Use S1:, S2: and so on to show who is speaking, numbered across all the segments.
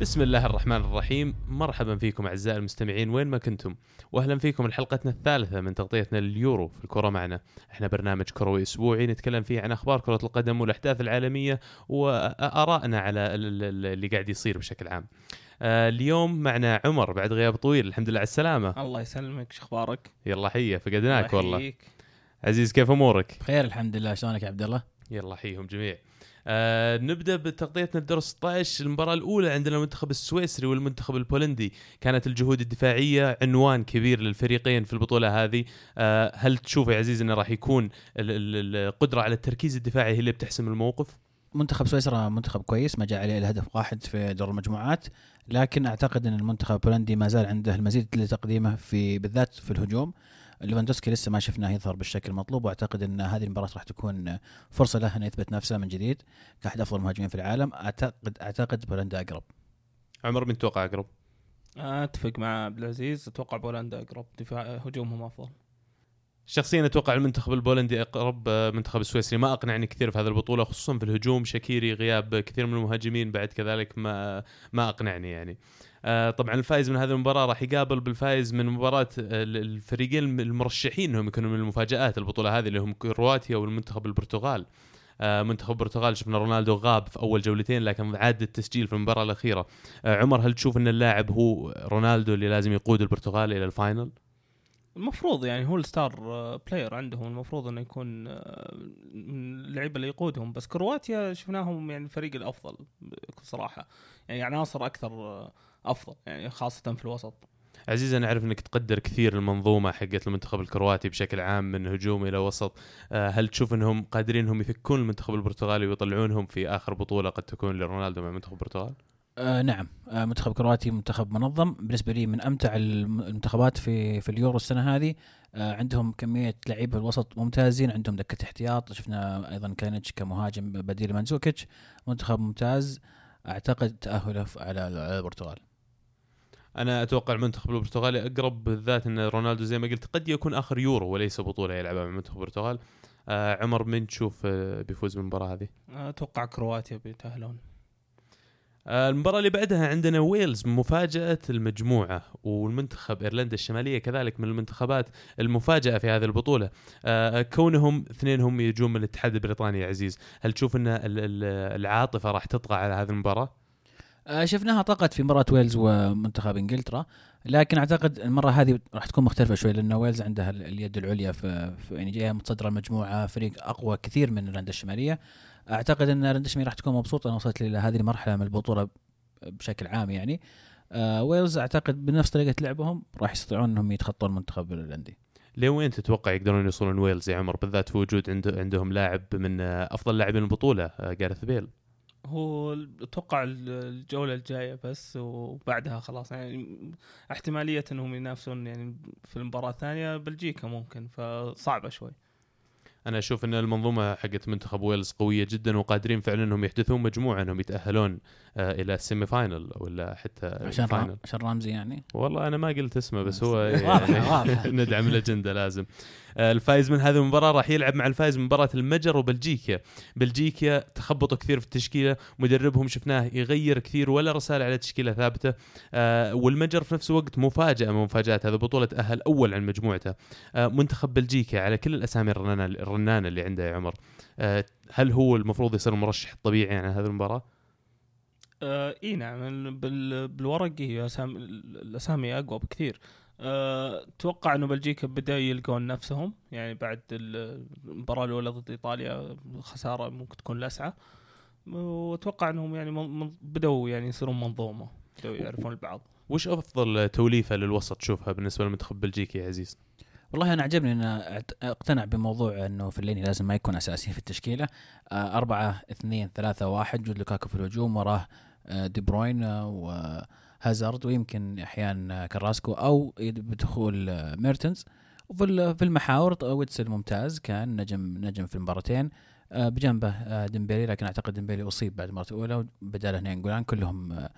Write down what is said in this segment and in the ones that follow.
S1: بسم الله الرحمن الرحيم. مرحبا فيكم أعزائي المستمعين وين ما كنتم. واهلا فيكم لحلقتنا الثالثة من تغطيتنا لليورو في الكرة معنا. إحنا برنامج كروي أسبوعي نتكلم فيه عن أخبار كرة القدم والأحداث العالمية وآرائنا على ال- ال- اللي قاعد يصير بشكل عام. آه، اليوم معنا عمر بعد غياب طويل. الحمد لله على السلامة.
S2: الله يسلمك. شو أخبارك؟
S1: يلا حيه فقدناك
S2: الله
S1: والله. عزيز كيف أمورك؟
S3: بخير الحمد لله. شلونك يا عبد الله؟
S1: يلا حيهم جميع. آه نبدأ بتغطيتنا بدور 16 المباراة الأولى عندنا المنتخب السويسري والمنتخب البولندي. كانت الجهود الدفاعية عنوان كبير للفريقين في البطولة هذه. آه هل تشوف يا عزيز إنه راح يكون ال- ال- القدرة على التركيز الدفاعي هي اللي بتحسم الموقف؟
S3: منتخب سويسرا منتخب كويس ما جاء عليه إلا هدف واحد في دور المجموعات. لكن أعتقد إن المنتخب البولندي ما زال عنده المزيد لتقديمه في بالذات في الهجوم. ليفاندوسكي لسه ما شفناه يظهر بالشكل المطلوب وأعتقد إن هذه المباراة راح تكون فرصة له إنه يثبت نفسه من جديد كأحد أفضل المهاجمين في العالم. اعتقد أعتقد بولندا أقرب.
S1: عمر من توقع أقرب؟
S2: أتفق مع عبد العزيز أتوقع بولندا أقرب دفاع هجومهم أفضل.
S1: شخصيا أتوقع المنتخب البولندي أقرب منتخب السويسري ما أقنعني كثير في هذه البطولة خصوصا في الهجوم شكيري غياب كثير من المهاجمين بعد كذلك ما ما أقنعني يعني. آه، طبعا الفائز من هذه المباراة راح يقابل بالفائز من مباراة آه، الفريقين المرشحين انهم يكونوا من المفاجآت البطولة هذه اللي هم كرواتيا والمنتخب البرتغال. آه، منتخب البرتغال شفنا رونالدو غاب في أول جولتين لكن عاد التسجيل في المباراة الأخيرة. آه، عمر هل تشوف أن اللاعب هو رونالدو اللي لازم يقود البرتغال إلى ال final؟
S2: المفروض يعني هو ال star آه، player عندهم. المفروض إنه يكون آه، من اللعيبة اللي يقودهم. بس كرواتيا شفناهم يعني الفريق الأفضل بكل صراحة يعني عناصر أكثر آه، أفضل يعني خاصة في الوسط.
S1: عزيز أنا أعرف إنك تقدر كثير المنظومة حقت المنتخب الكرواتي بشكل عام من هجوم إلى وسط. آه، هل تشوف إنهم قادرين إنهم يفكون المنتخب البرتغالي ويطلعونهم في آخر بطولة قد تكون لرونالدو مع منتخب البرتغال؟
S3: آه نعم. آه منتخب كرواتي منتخب منظم. بالنسبة لي من أمتع الم- المنتخبات في في اليورو السنة هذه آه عندهم كمية لعيبة الوسط ممتازين. عندهم دكة احتياط. شفنا أيضا كالينيتش كمهاجم بديل مانزوكيتش. منتخب ممتاز. أعتقد تأهله على البرتغال.
S1: أنا أتوقع المنتخب البرتغالي أقرب بالذات إن رونالدو زي ما قلت قد يكون آخر يورو وليس بطولة يلعبها مع منتخب البرتغال. آه، عمر من تشوف آه، بيفوز بالمباراة هذه؟
S2: أتوقع كرواتيا بيتأهلون.
S1: آه، المباراة اللي بعدها عندنا ويلز مفاجأة المجموعة والمنتخب إيرلندا الشمالية كذلك من المنتخبات المفاجأة في هذه البطولة. آه، كونهم اثنينهم يجون من الاتحاد البريطاني يا عزيز. هل تشوف إن ال- ال- العاطفة راح تطغى على هذه المباراة؟
S3: آه شفناها طغت في مباراة ويلز ومنتخب إنجلترا لكن أعتقد المرة هذه راح تكون مختلفة شوي لأن ويلز عندها ال- اليد العليا في, في يعني جاية متصدرة المجموعه فريق أقوى كثير من ايرلندا الشمالية. أعتقد أن ايرلندا الشمالية راح تكون مبسوطة انها وصلت إلى هذه المرحلة من البطولة بشكل عام يعني. آه ويلز أعتقد بنفس طريقة لعبهم راح يستطيعون أنهم يتخطون المنتخب الايرلندي
S1: لوين تتوقع يقدرون يوصلون ويلز يا عمر؟ بالذات في وجود عنده عندهم لاعب من آه، أفضل لاعبين البطولة آه، جارث بيل
S2: هو أتوقع الجولة الجاية بس وبعدها خلاص. يعني احتمالية انهم ينافسون يعني في المباراة الثانية بلجيكا ممكن فصعبة شوي.
S1: أنا أشوف إن المنظومة حقت منتخب ويلز قوية جدا وقادرين فعلا إنهم يحدثون مجموعة إنهم يتأهلون آه، إلى ال semi final ولا حتى
S3: عشان
S1: ال final
S3: رام عشان رامزي يعني؟
S1: والله أنا ما قلت اسمه بس. هو يعني
S3: واضحة.
S1: ندعم الأجندة لازم. آه، الفايز من هذه المباراة راح يلعب مع الفايز من مباراة المجر وبلجيكا. بلجيكا تخبطوا كثير في التشكيلة مدربهم شفناه يغير كثير ولا رسالة على تشكيلة ثابتة. آه، والمجر في نفس الوقت مفاجأة من مفاجآت هذه البطوله تاهل أول عن مجموعته. منتخب بلجيكا على كل الأسامي الرنانه اللي عنده يا عمر آه، هل هو المفروض يصير المرشح الطبيعي عن هذه المباراة؟
S2: آه إي نعم ال- بال بالورق هي أسام الأسامي أقوى بكثير آه، أتوقع إنه بلجيكا بدا يلقون نفسهم يعني بعد ال- المباراة الأولى ضد إيطاليا خسارة ممكن تكون لسعه وأتوقع إنهم يعني من- بدوا يعني يصيرون منظومة بدوا يعرفون البعض
S1: وش أفضل توليفة للوسط تشوفها بالنسبة للمنتخب بلجيكي يا عزيز؟
S3: والله أنا عجبني إن أعت- أقتنع بموضوع إنه فيلايني لازم ما يكون أساسي في التشكيلة. آه، أربعة اثنين ثلاثة واحد وجود لوكاكو في الهجوم وراه آه، دي بروين آه، وهازارد ويمكن أحيانا كراسكو أو بدخول آه، ميرتنز. وفي في المحاور ويتسل ممتاز كان نجم نجم في المباراتين. آه، بجنبه آه، ديمبيلي لكن أعتقد ديمبيلي أصيب بعد المباراه الأولى وبداله نينجولان كلهم آه،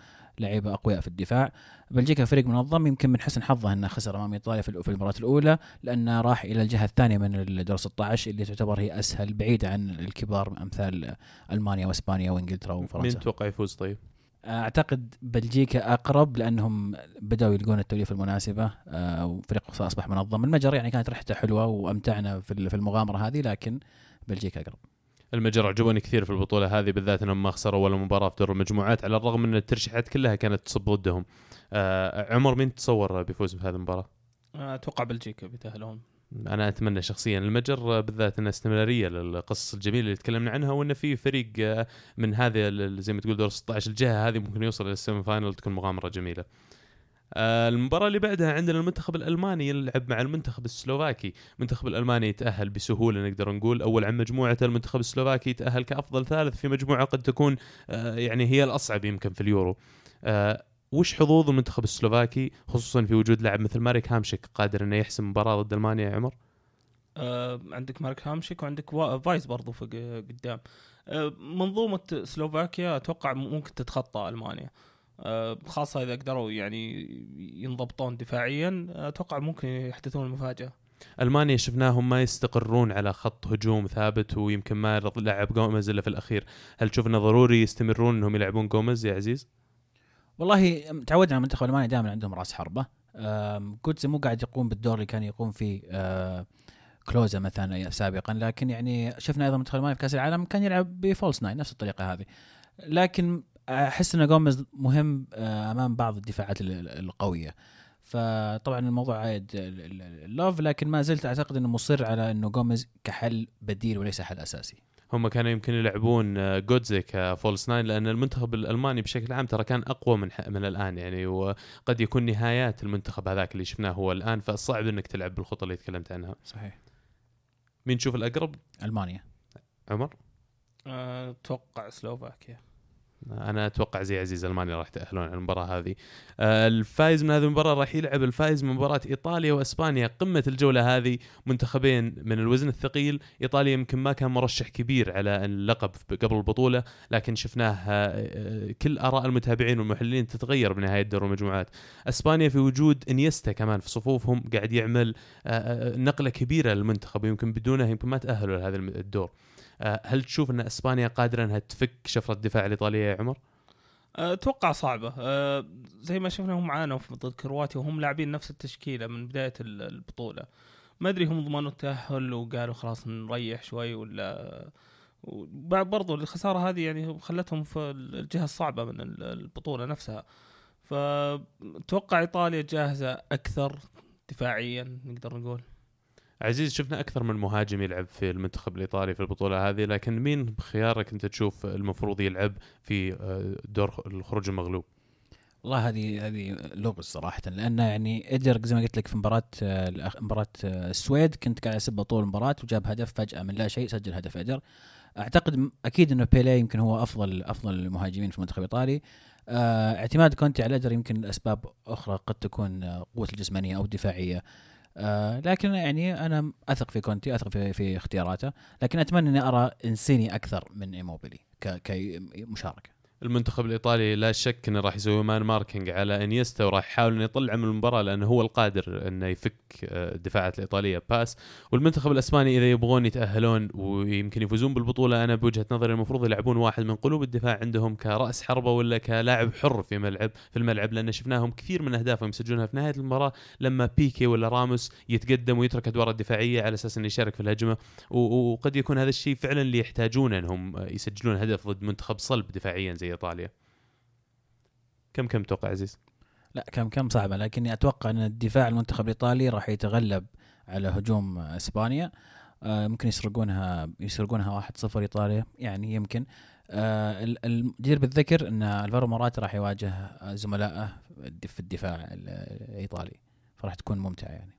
S3: لعيبة أقوياء في الدفاع. بلجيكا فريق منظم يمكن من حسن حظه إنه خسر أمام إيطاليا في المباراة الأولى لأنه راح إلى الجهة الثانية من الدور 16 اللي تعتبر هي أسهل بعيدة عن الكبار أمثال ألمانيا وإسبانيا
S1: وإنجلترا
S3: وفرنسا.
S1: تتوقع يفوز طيب؟
S3: أعتقد بلجيكا أقرب لأنهم بدأوا يلقون التوليفه المناسبة آه، وفريق أصبح منظم. المجر يعني كانت رحلته حلوة وأمتعنا في المغامرة هذه لكن بلجيكا أقرب.
S1: المجر عجبوني كثير في البطولة هذه بالذات إنهم ما خسروا ولا مباراة في دور المجموعات على الرغم إن الترشيحات كلها كانت تصب ضدهم آه عمر مين تصور بيفوز بهذه المباراة؟
S2: أتوقع بلجيكا بيتاهلون
S1: أنا أتمنى شخصيا. المجر بالذات انها استمرارية للقصص الجميلة اللي تكلمنا عنها وان في فريق آه، من هذه زي ما تقول دور 16 الجهه هذه ممكن يوصل لل semi-final تكون مغامرة جميلة. آه، المباراة اللي بعدها عندنا المنتخب الألماني يلعب مع المنتخب السلوفاكي، المنتخب الألماني يتأهل بسهولة نقدر نقول أول عن مجموعته المنتخب السلوفاكي يتأهل كأفضل ثالث في مجموعة قد تكون آه، يعني هي الأصعب يمكن في اليورو. وش حظوظ المنتخب السلوفاكي خصوصا في وجود لاعب مثل ماريك هامشيك قادر إنه يحسم مباراة ضد ألمانيا يا عمر؟
S2: آه عندك مارك هامشيك وعندك فايز برضو قدام آه منظومة سلوفاكيا أتوقع ممكن تتخطى ألمانيا آه خاصة إذا قدروا يعني ينضبطون دفاعيا أتوقع ممكن يحدثون المفاجاه
S1: ألمانيا شفناهم ما يستقرون على خط هجوم ثابت ويمكن ما لعب جوميز إلا في الأخير. هل تشوف إنه ضروري يستمرون إنهم يلعبون جوميز يا عزيز؟
S3: والله تعودنا على المنتخب الالماني دائما عندهم راس حربة. جوتزي مو قاعد يقوم بالدور اللي كان يقوم فيه آه، كلوزا مثلا سابقا. لكن يعني شفنا أيضا المنتخب الالماني في كأس العالم كان يلعب ب false nine نفس الطريقة هذه. لكن أحس إن جوميز مهم آه، أمام بعض الدفاعات القوية. فطبعا الموضوع عايد لوف لكن ما زلت أعتقد إنه مصر على إنه جوميز كحل بديل وليس حل أساسي.
S1: هم كانوا يمكن يلعبون آه، جوتزي ك false nine لأن المنتخب الألماني بشكل عام ترى كان أقوى من من الآن يعني وقد يكون نهايات المنتخب هذاك اللي شفناه هو الآن. فصعب إنك تلعب بالخطة اللي تكلمت عنها.
S3: صحيح.
S1: مين تشوف الأقرب؟
S3: ألمانيا.
S1: عمر؟
S2: أتوقع سلوفاكيا.
S1: أنا أتوقع زي عزيز المانيا راح يتاهلون على المباراة هذه. آه، الفايز من هذه المباراة راح يلعب الفايز من مباراة إيطاليا وإسبانيا. قمة الجولة هذه منتخبين من الوزن الثقيل. إيطاليا يمكن ما كان مرشح كبير على اللقب قبل البطولة لكن شفناه آه، كل آراء المتابعين والمحللين تتغير بنهاية دور المجموعات. إسبانيا في وجود إنيستا كمان في صفوفهم قاعد يعمل آه، نقلة كبيرة للمنتخب يمكن بدونه يمكن ما تأهلوا لهذا الدور. آه، هل تشوف أن إسبانيا قادرة أنها تفك شفرة الدفاع الإيطالية يا عمر؟
S2: آه، أتوقع صعبة. أه زي ما شفنا هم عانوا ضد كرواتيا وهم لاعبين نفس التشكيلة من بداية البطولة. ما أدري هم ضمنوا التأهل وقالوا خلاص نريح شوي ولا برضو الخسارة هذه يعني خلتهم في الجهة الصعبة من البطولة نفسها. فأتوقع إيطاليا جاهزة أكثر دفاعيا نقدر نقول.
S1: عزيز شفنا أكثر من مهاجم يلعب في المنتخب الإيطالي في البطولة هذه لكن مين بخيارك أنت تشوف المفروض يلعب في آه، دور الخروج المغلوب؟
S3: والله هذه هذه لغز صراحة لأن يعني ادر زي ما قلت لك في مباراة آه، مباراة آه، السويد كنت قاعد اسبه طول المباراة وجاب هدف فجأة من لا شيء سجل هدف إدر. أعتقد أكيد إنه بيلي يمكن هو أفضل أفضل المهاجمين في المنتخب الإيطالي. اعتماد كونتي على إدر يمكن لأسباب أخرى قد تكون قوته الجسمانية أو الدفاعية. آه لكن يعني أنا أثق في كونتي أثق في, في اختياراته لكن أتمنى إني أرى إنسيني أكثر من إيموبيلي كمشاركة.
S1: المنتخب الإيطالي لا شك إنه راح يسوي man marking على إنيستا وراح يحاول إنه يطلع من المباراة لأنه هو القادر إنه يفك آه، الدفاعات الإيطالية باس والمنتخب الأسباني إذا يبغون يتأهلون ويمكن يفوزون بالبطولة أنا بوجهة نظري المفروض يلعبون واحد من قلوب الدفاع عندهم كرأس حربة ولا كلاعب حر في ملعب في الملعب لأن شفناهم كثير من أهدافهم يسجلونها في نهاية المباراة لما بيكي ولا راموس يتقدم ويترك أدوار الدفاعية على أساس إنه يشارك في الهجمة. وقد يكون هذا الشيء فعلا اللي يحتاجونه إنهم يسجلون هدف ضد منتخب صلب دفاعيا زي ايطاليا كم كم توقع عزيز؟
S3: لا كم كم صعبة لكني أتوقع أن الدفاع المنتخب الإيطالي راح يتغلب على هجوم إسبانيا. آه ممكن يسرقونها يسرقونها 1-0 إيطاليا يعني يمكن. آه الجدير بالذكر أن ألفارو موراتي راح يواجه زملائه في الدفاع الإيطالي فراح تكون ممتعة يعني.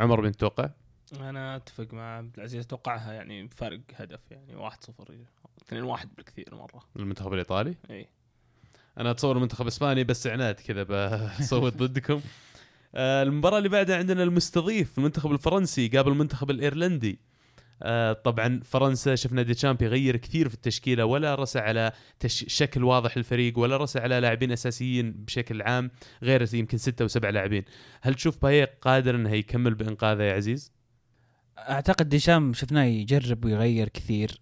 S1: عمر بن توقع؟
S2: أنا أتفق مع عبد العزيز اتوقعها يعني فرق هدف يعني 1-0 2-1 بالكثير مرة.
S1: المنتخب الإيطالي؟
S2: إي.
S1: أنا أتصور منتخب اسباني بس عناد كذا بصوت ضدكم. آه، المباراة اللي بعدها عندنا المستضيف المنتخب الفرنسي قابل المنتخب الإيرلندي. آه، طبعا فرنسا شفنا ديشامب يغير كثير في التشكيلة ولا رسى على تش شكل واضح للفريق ولا رسى على لاعبين أساسيين بشكل عام غير يمكن ستة وسبع لاعبين. هل تشوف باي قادر إنه يكمل بإنقاذه يا عزيز؟
S3: أعتقد ديشام شفناه يجرب ويغير كثير.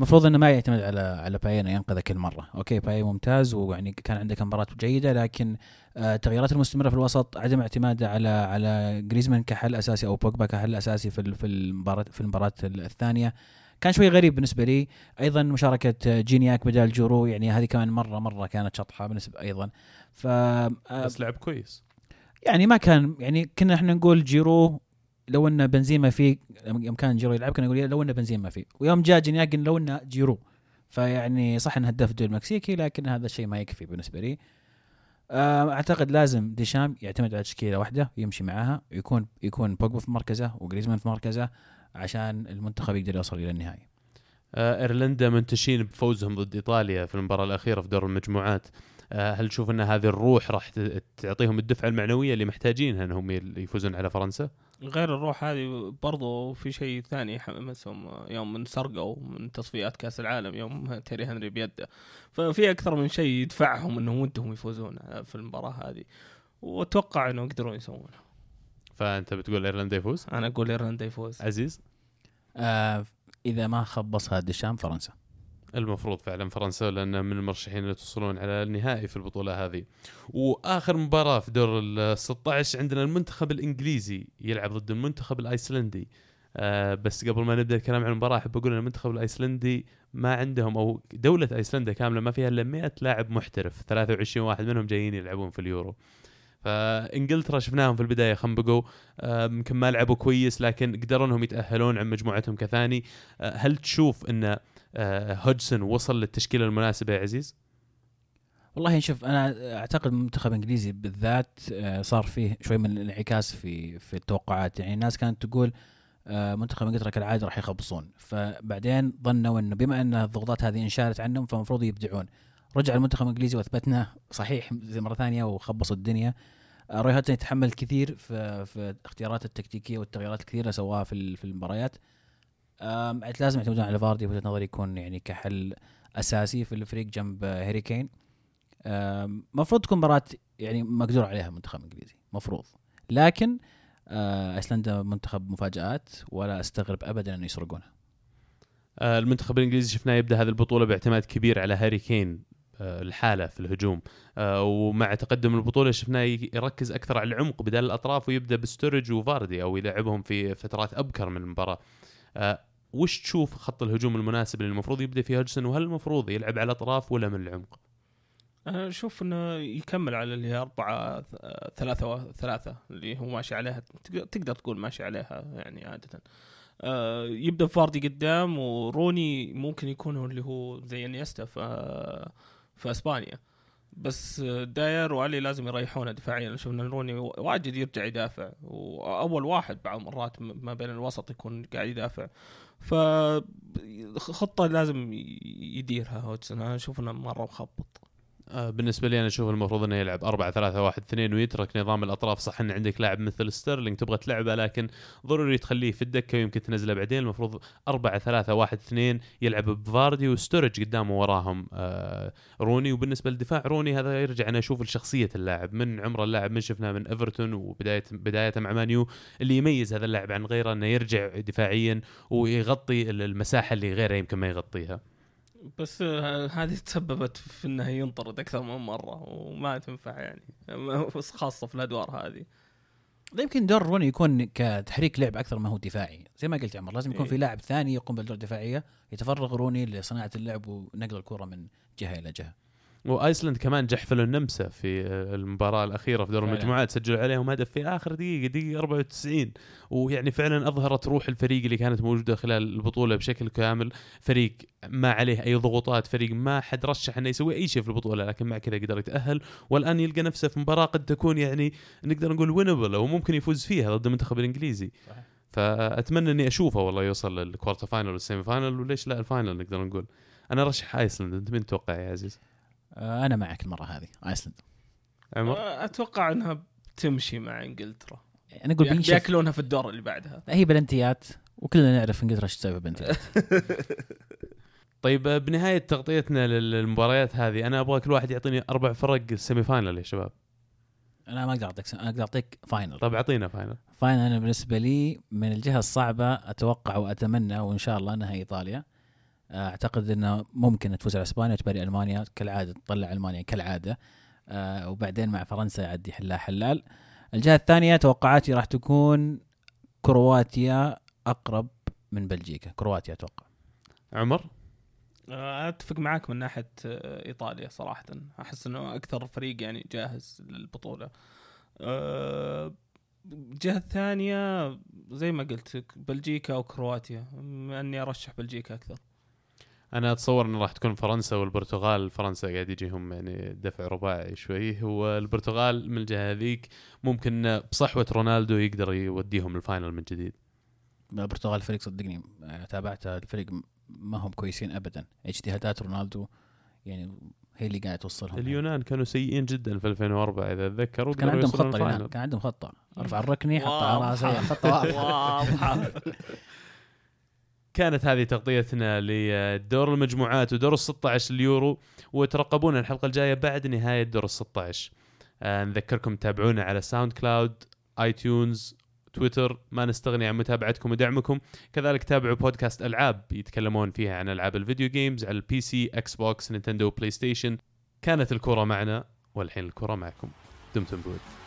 S3: المفروض إنه ما يعتمد على على باي انه ينقذه كل مرة، okay باي ممتاز ويعني كان عنده مباراة جيدة لكن آه، التغييرات المستمرة في الوسط عدم اعتماده على على جريزمان كحل أساسي أو بوجبا كحل أساسي في في المباراة في المباراة الثانية كان شوي غريب بالنسبة لي. أيضا مشاركة جينياك بدال جيرو يعني هذه كمان مرة مرة كانت شطحة بالنسبة أيضا. ف آه،
S1: بس لعب كويس.
S3: يعني ما كان يعني كنا إحنا نقول جيرو لو إن بنزيما فيه يوم كان جيرو يلعب كنا نقول لو إن بنزيما فيه ويوم جاء جينياك قلنا لو إن جيرو. فيعني صح انه هداف الدوري المكسيكي لكن هذا الشيء ما يكفي بالنسبة لي. آه، أعتقد لازم ديشام يعتمد على تشكيلة واحدة ويمشي معاها ويكون يكون بوجبا في مركزه وجريزمان في مركزه عشان المنتخب يقدر يوصل إلى النهائي.
S1: آه، إيرلندا منتشين بفوزهم ضد إيطاليا في المباراة الأخيرة في دور المجموعات. آه، هل تشوف إن هذه الروح راح تعطيهم الدفعة المعنوية اللي محتاجينها إنهم يفوزون على فرنسا؟
S2: غير الروح هذه برضو في شيء ثاني يحمسهم يوم انسرقوا من تصفيات كأس العالم يوم تيري هنري بيده. ففي أكثر من شيء يدفعهم إنهم ودهم يفوزون في المباراة هذه وأتوقع انه يقدرون يسوونها.
S1: فأنت بتقول إيرلندا يفوز؟
S2: أنا أقول إيرلندا يفوز.
S1: عزيز؟
S3: آه إذا ما خبصها ديشام فرنسا.
S1: المفروض فعلا فرنسا لأن من المرشحين اللي توصلون على النهائي في البطولة هذه. وآخر مباراة في دور ال 16 عندنا المنتخب الإنجليزي يلعب ضد المنتخب الأيسلندي. آه بس قبل ما نبدأ الكلام عن المباراة أحب أقول إن المنتخب الأيسلندي ما عندهم أو دولة أيسلندا كاملة ما فيها إلا 100 لاعب محترف 23 واحد منهم جايين يلعبون في اليورو. فإنجلترا شفناهم في البداية خنبقوا آه، يمكن ما لعبوا كويس لكن قدروا إنهم يتأهلون عن مجموعتهم كثاني آه، هل تشوف إن آه، هودسون وصل للتشكيلة المناسبة يا عزيز؟
S3: والله شوف أنا أعتقد المنتخب الانجليزي بالذات آه، صار فيه شوي من الانعكاس في في التوقعات. يعني الناس كانت تقول آه، منتخب إنجلترا كالعادة راح يخبصون. فبعدين ظنوا إنه بما إن الضغوطات هذه انشالت عنهم فالمفروض يبدعون. رجع المنتخب الانجليزي وأثبتنا صحيح زي مرة ثانية وخبص الدنيا. روي يتحمل كثير في في اختيارات التكتيكية والتغييرات الكثيرة سواها في ال- في المباريات. لازم يعتمدون على فاردي وجهة نظري يكون يعني كحل أساسي في الفريق جنب هاري كين آم، مفروض تكون مباراة يعني مقدور عليها المنتخب الانجليزي مفروض. لكن آه، أيسلندا منتخب مفاجآت ولا أستغرب ابدا انه يسرقونها.
S1: آه، المنتخب الإنجليزي شفناه يبدأ هذه البطولة باعتماد كبير على هاري كين آه، الحالة في الهجوم. ومع تقدم البطولة شفناه يركز أكثر على العمق بدل الأطراف ويبدأ بستورج وفاردي أو يلعبهم في فترات أبكر من المباراة. وش تشوف خط الهجوم المناسب اللي المفروض يبدأ فيه هودسون وهل المفروض يلعب على الاطراف ولا من العمق؟
S2: أنا أشوف إنه يكمل على اللي هي أربعة ثلاثة ثلاثة اللي هو ماشي عليها. تق- تقدر تقول ماشي عليها يعني عادة. آه، يبدأ فاردي قدام وروني ممكن يكون هو اللي هو زي إنيستا في في إسبانيا. بس داير وعلي لازم يريحونه دفاعيا. شفنا روني واجد يرجع يدافع. وأول واحد بعض المرات ما بين الوسط يكون قاعد يدافع. فخطة لازم ي- يديرها هودسون. أنا أشوف إنه مرة مخبط.
S1: بالنسبة لي أنا أشوف المفروض إنه يلعب 4 3 1 2 ويترك نظام الأطراف. صح إن عندك لاعب مثل ستيرلينج تبغى تلعبه لكن ضروري تخليه في الدكة ويمكن تنزله بعدين. المفروض 4 3 1 2 يلعب بفاردي وستورج قدامه وراهم آه روني. وبالنسبة للدفاع روني هذا يرجع أنا أشوف لشخصية اللاعب. من عمر اللاعب من شفناه من إيفرتون وبدايه بدايته مع مانيو اللي يميز هذا اللاعب عن غيره إنه يرجع دفاعيا ويغطي المساحة اللي غيره يمكن ما يغطيها.
S2: بس هذه تسببت في إنه ينطرد أكثر من مرة وما تنفع يعني. خاصة في الأدوار هذه.
S3: يمكن دور روني يكون كتحريك لعب أكثر ما هو دفاعي. زي ما قلت يا عمر لازم يكون
S2: إيه.
S3: في لاعب ثاني يقوم بالدور الدفاعية يتفرغ روني لصناعة اللعب ونقل الكرة من جهة إلى جهة.
S1: وآيسلند كمان جحفلوا النمسا في المباراة الأخيرة في دور. المجموعات سجلوا عليهم هدف في آخر دقيقة دقيقة 94 ويعني فعلا أظهرت روح الفريق اللي كانت موجودة خلال البطولة بشكل كامل. فريق ما عليه أي ضغوطات فريق ما حد رشح إنه يسوي أي شيء في البطولة لكن مع كذا قدر يتأهل. والآن يلقى نفسه في مباراة قد تكون يعني نقدر نقول winnable أو ممكن يفوز فيها ضد المنتخب الإنجليزي.
S3: صحيح.
S1: فأتمنى إني أشوفه والله يوصل لل quarter-final وال semi-final وليش لا ال final نقدر نقول. أنا رشح آيسلند أنت مين تتوقع يا عزيز؟
S3: أنا معك المرة هذه آيسلند.
S1: عمر؟
S2: آه، أتوقع إنها بتمشي مع إنجلترا.
S3: أنا أقول
S2: بياك-
S3: بينشف
S2: بياكلونها في الدور اللي بعدها.
S3: هي بلنتيات وكلنا نعرف إنجلترا إيش تسوي بلنتيات.
S1: طيب آه، بنهاية تغطيتنا للمباريات هذه أنا أبغى كل واحد يعطيني أربع فرق ال semi-final يا شباب.
S3: أنا ما أقدر أعطيك أنا أقدر أعطيك final
S1: طيب أعطينا final
S3: final أنا بالنسبة لي من الجهة الصعبة أتوقع وأتمنى وإن شاء الله انها إيطاليا. آه، أعتقد إنه ممكن تفوز على إسبانيا وتباري ألمانيا كالعادة تطلع ألمانيا كالعادة. آه، وبعدين مع فرنسا يعد يحلها حلال. الجهة الثانية توقعاتي راح تكون كرواتيا أقرب من بلجيكا. كرواتيا أتوقع.
S1: عمر؟
S2: آه، أتفق معاك من ناحية آه، إيطاليا صراحة. أحس إنه أكثر فريق يعني جاهز للبطولة. آه، الجهة الثانية زي ما قلت بلجيكا وكرواتيا. مع إني أرشح بلجيكا أكثر.
S1: أنا أتصور انه راح تكون فرنسا والبرتغال فرنسا قاعد يجيهم يعني دفع رباعي شوي. والبرتغال من الجهة هذيك ممكن بصحوة رونالدو يقدر يوديهم الفاينل من جديد.
S3: البرتغال فريق صدقني آه، تابعته الفريق ما هم كويسين ابدا. اجتهادات رونالدو يعني هي اللي قاعدة توصلهم.
S1: اليونان كانوا سيئين جدا في 2004 إذا اتذكر
S3: كان عندهم خطة اليونان. كان عندهم خطة. ارفع الركني حط على. راسه خطه واضحه
S1: كانت هذه تغطيتنا لدور المجموعات ودور ال 16 اليورو وترقبونا الحلقة الجاية بعد نهاية دور ال 16 آه نذكركم تتابعونا على SoundCloud iTunes Twitter ما نستغني عن متابعتكم ودعمكم. كذلك تابعوا بودكاست ألعاب يتكلمون فيها عن ألعاب الفيديو games على ال PC Xbox Nintendo PlayStation كانت الكرة معنا والحين الكرة معكم. دمتم بود.